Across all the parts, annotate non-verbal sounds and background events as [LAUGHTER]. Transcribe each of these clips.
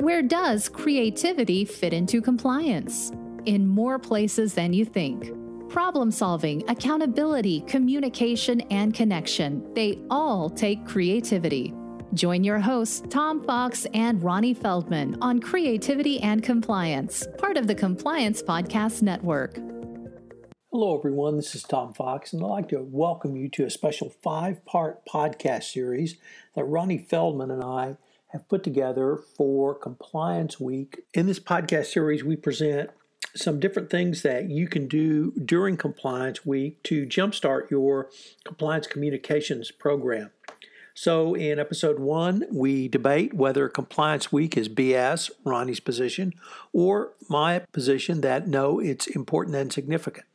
Where does creativity fit into compliance? In more places than you think. Problem solving, accountability, communication, and connection, they all take creativity. Join your hosts, Tom Fox and Ronnie Feldman, on Creativity and Compliance, part of the Compliance Podcast Network. Hello, everyone. This is Tom Fox, and I'd like to welcome you to a special five part podcast series that Ronnie Feldman and I have put together for Compliance Week. In this podcast series, we present some different things that you can do during Compliance Week to jumpstart your compliance communications program. So, in episode one, we debate whether Compliance Week is BS, Ronnie's position, or my position that no, it's important and significant.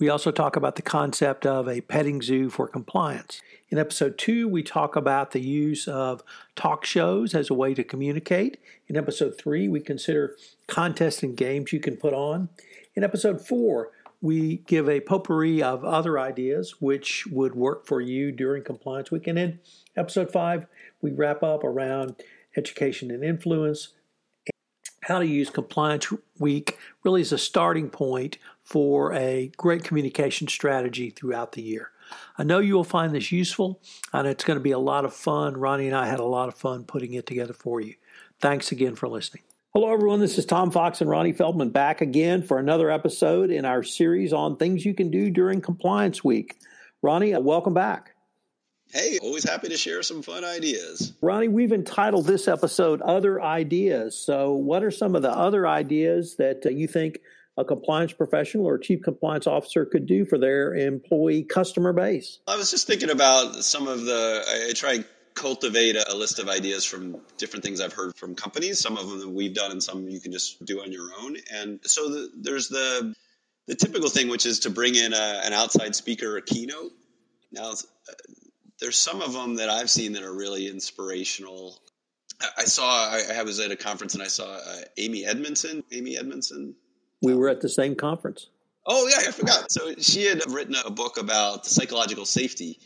We also talk about the concept of a petting zoo for compliance. In episode two, we talk about the use of talk shows as a way to communicate. In episode three, we consider contests and games you can put on. In episode four, we give a potpourri of other ideas which would work for you during Compliance Week. And in episode five, we wrap up around education and influence, how to use Compliance Week really as a starting point for a great communication strategy throughout the year. I know you will find this useful, and it's going to be a lot of fun. Ronnie and I had a lot of fun putting it together for you. Thanks again for listening. Hello, everyone. This is Tom Fox and Ronnie Feldman back again for another episode in our series on things you can do during Compliance Week. Ronnie, welcome back. Hey, always happy to share some fun ideas. Ronnie, we've entitled this episode Other Ideas. So, what are some of the other ideas that uh, you think a compliance professional or chief compliance officer could do for their employee customer base? I was just thinking about some of the, I, I try and cultivate a, a list of ideas from different things I've heard from companies, some of them that we've done and some you can just do on your own. And so the, there's the, the typical thing, which is to bring in a, an outside speaker, a keynote. Now, uh, there's some of them that I've seen that are really inspirational. I, I saw, I, I was at a conference and I saw uh, Amy Edmondson. Amy Edmondson, we were at the same conference. Oh yeah, I forgot. So she had written a book about psychological safety.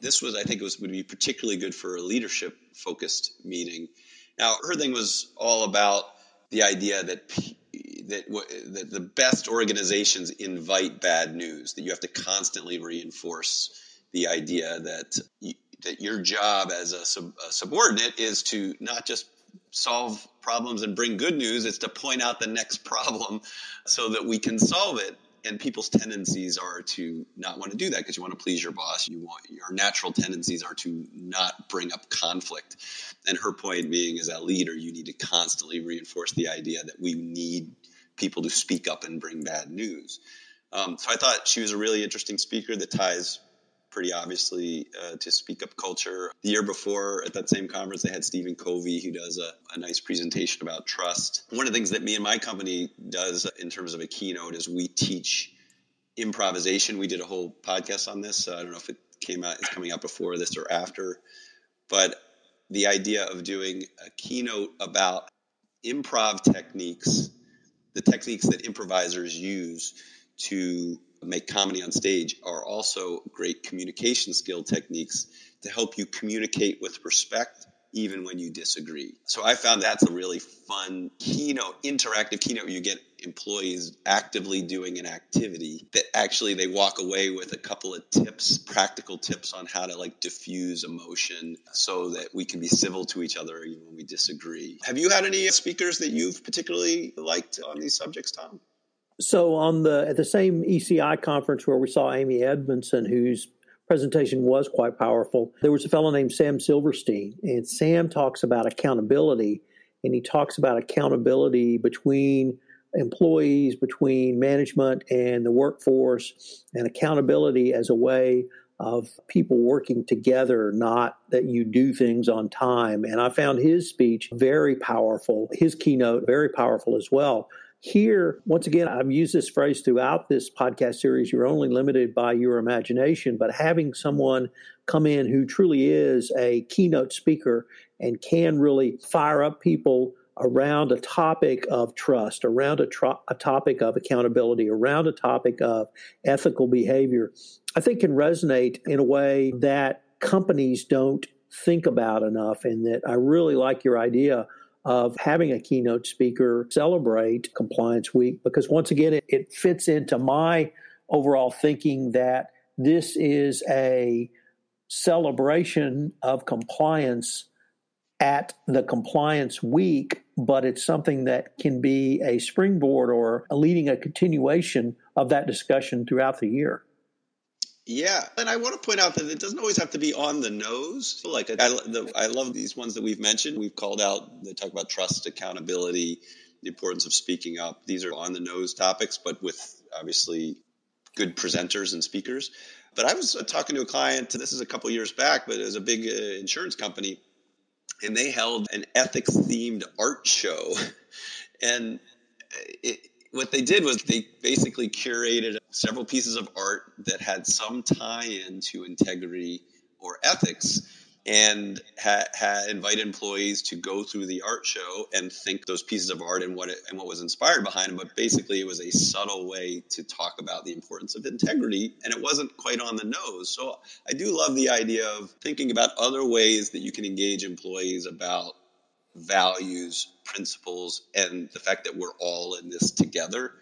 This was, I think, it was would be particularly good for a leadership focused meeting. Now, her thing was all about the idea that that that the best organizations invite bad news. That you have to constantly reinforce the idea that you, that your job as a, sub, a subordinate is to not just solve problems and bring good news. It's to point out the next [LAUGHS] problem so that we can solve it. And people's tendencies are to not want to do that because you want to please your boss. You want your natural tendencies are to not bring up conflict. And her point being, as a leader, you need to constantly reinforce the idea that we need people to speak up and bring bad news. Um, so I thought she was a really interesting speaker that ties pretty obviously uh, to speak up culture. The year before at that same conference, they had Stephen Covey, who does a, a, nice presentation about trust. One of the things that me and my company does in terms of a keynote is we teach improvisation. We did a whole podcast on this. So I don't know if it came out, it's coming out before this or after, but the idea of doing a keynote about improv techniques, the techniques that improvisers use to make comedy on stage are also great communication skill techniques to help you communicate with respect even when you disagree. So I found that's a really fun keynote, interactive keynote you get employees actively doing an activity that actually they walk away with a couple of tips, practical tips on how to like diffuse emotion so that we can be civil to each other even when we disagree. Have you had any speakers that you've particularly liked on these subjects, Tom? So on the at the same ECI conference where we saw Amy Edmondson, whose presentation was quite powerful, there was a fellow named Sam Silverstein, and Sam talks about accountability, and he talks about accountability between employees, between management and the workforce, and accountability as a way of people working together, not that you do things on time. And I found his speech very powerful, his keynote very powerful as well. Here, once again, I've used this phrase throughout this podcast series you're only limited by your imagination, but having someone come in who truly is a keynote speaker and can really fire up people around a topic of trust, around a, tro- a topic of accountability, around a topic of ethical behavior, I think can resonate in a way that companies don't think about enough. And that I really like your idea of having a keynote speaker celebrate Compliance Week because, once again, it, it fits into my overall thinking that this is a celebration of compliance at the compliance week, but it's something that can be a springboard or a leading a continuation of that discussion throughout the year. Yeah, and I want to point out that it doesn't always have to be on the nose. Like I, the, I love these ones that we've mentioned. We've called out. They talk about trust, accountability, the importance of speaking up. These are on the nose topics, but with obviously good presenters and speakers. But I was talking to a client. This is a couple years back, but it was a big uh, insurance company, and they held an ethics themed art show, [LAUGHS] and it, what they did was they basically curated several pieces of art that had some tie in to integrity or ethics and had, had invited employees to go through the art show and think those pieces of art and what it, and what was inspired behind them. But basically, it was a subtle way to talk about the importance of integrity, and it wasn't quite on the nose. So I do love the idea of thinking about other ways that you can engage employees about values, principles, and the fact that we're all in this together,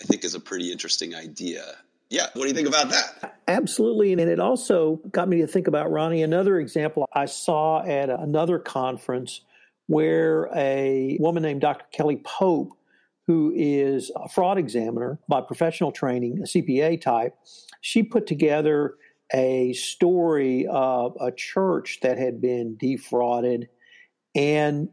I think is a pretty interesting idea. Yeah, what do you think about that? Absolutely. And it also got me to think about, Ronnie, another example I saw at another conference where a woman named Dr. Kelly Pope, who is a fraud examiner by professional training, a CPA type, she put together a story of a church that had been defrauded and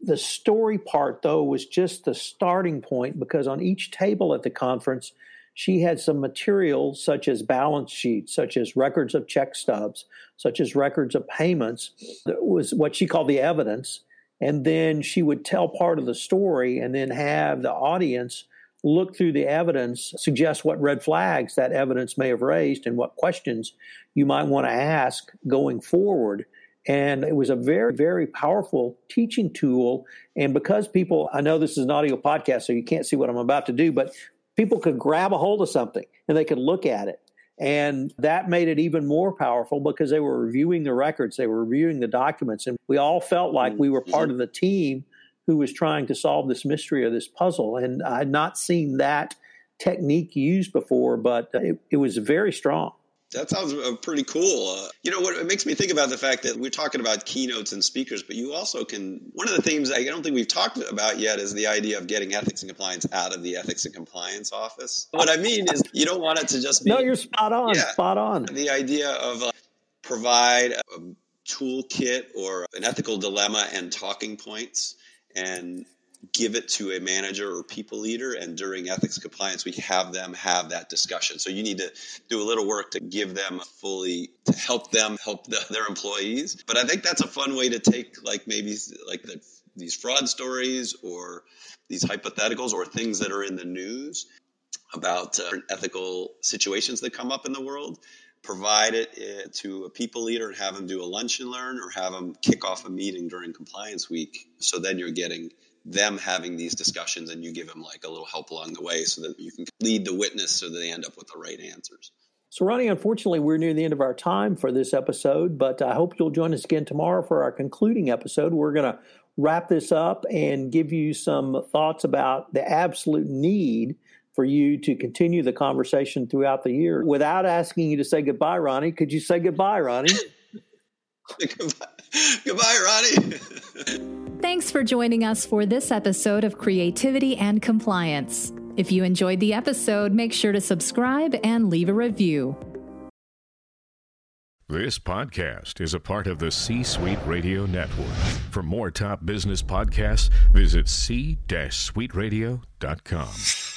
the story part, though, was just the starting point because on each table at the conference, she had some material such as balance sheets, such as records of check stubs, such as records of payments. That was what she called the evidence. And then she would tell part of the story and then have the audience look through the evidence, suggest what red flags that evidence may have raised and what questions you might want to ask going forward. And it was a very, very powerful teaching tool. And because people, I know this is an audio podcast, so you can't see what I'm about to do, but people could grab a hold of something and they could look at it. And that made it even more powerful because they were reviewing the records, they were reviewing the documents, and we all felt like we were part of the team who was trying to solve this mystery or this puzzle. And I had not seen that technique used before, but it, it was very strong. That sounds uh, pretty cool. Uh, you know what? It makes me think about the fact that we're talking about keynotes and speakers, but you also can. One of the themes I don't think we've talked about yet is the idea of getting ethics and compliance out of the ethics and compliance office. What I mean is, you don't want it to just be. No, you're spot on. Yeah, spot on. The idea of uh, provide a toolkit or an ethical dilemma and talking points and give it to a manager or people leader and during ethics compliance we have them have that discussion. So you need to do a little work to give them fully to help them help the, their employees. But i think that's a fun way to take like maybe like the, these fraud stories or these hypotheticals or things that are in the news about uh, ethical situations that come up in the world provide it uh, to a people leader and have them do a lunch and learn or have them kick off a meeting during compliance week so then you're getting them having these discussions and you give them like a little help along the way so that you can lead the witness so that they end up with the right answers. So, Ronnie, unfortunately, we're near the end of our time for this episode, but I hope you'll join us again tomorrow for our concluding episode. We're going to wrap this up and give you some thoughts about the absolute need for you to continue the conversation throughout the year. Without asking you to say goodbye, Ronnie, could you say goodbye, Ronnie? [LAUGHS] goodbye. goodbye, Ronnie. Thanks for joining us for this episode of Creativity and Compliance. If you enjoyed the episode, make sure to subscribe and leave a review. This podcast is a part of the C Suite Radio Network. For more top business podcasts, visit c-suiteradio.com.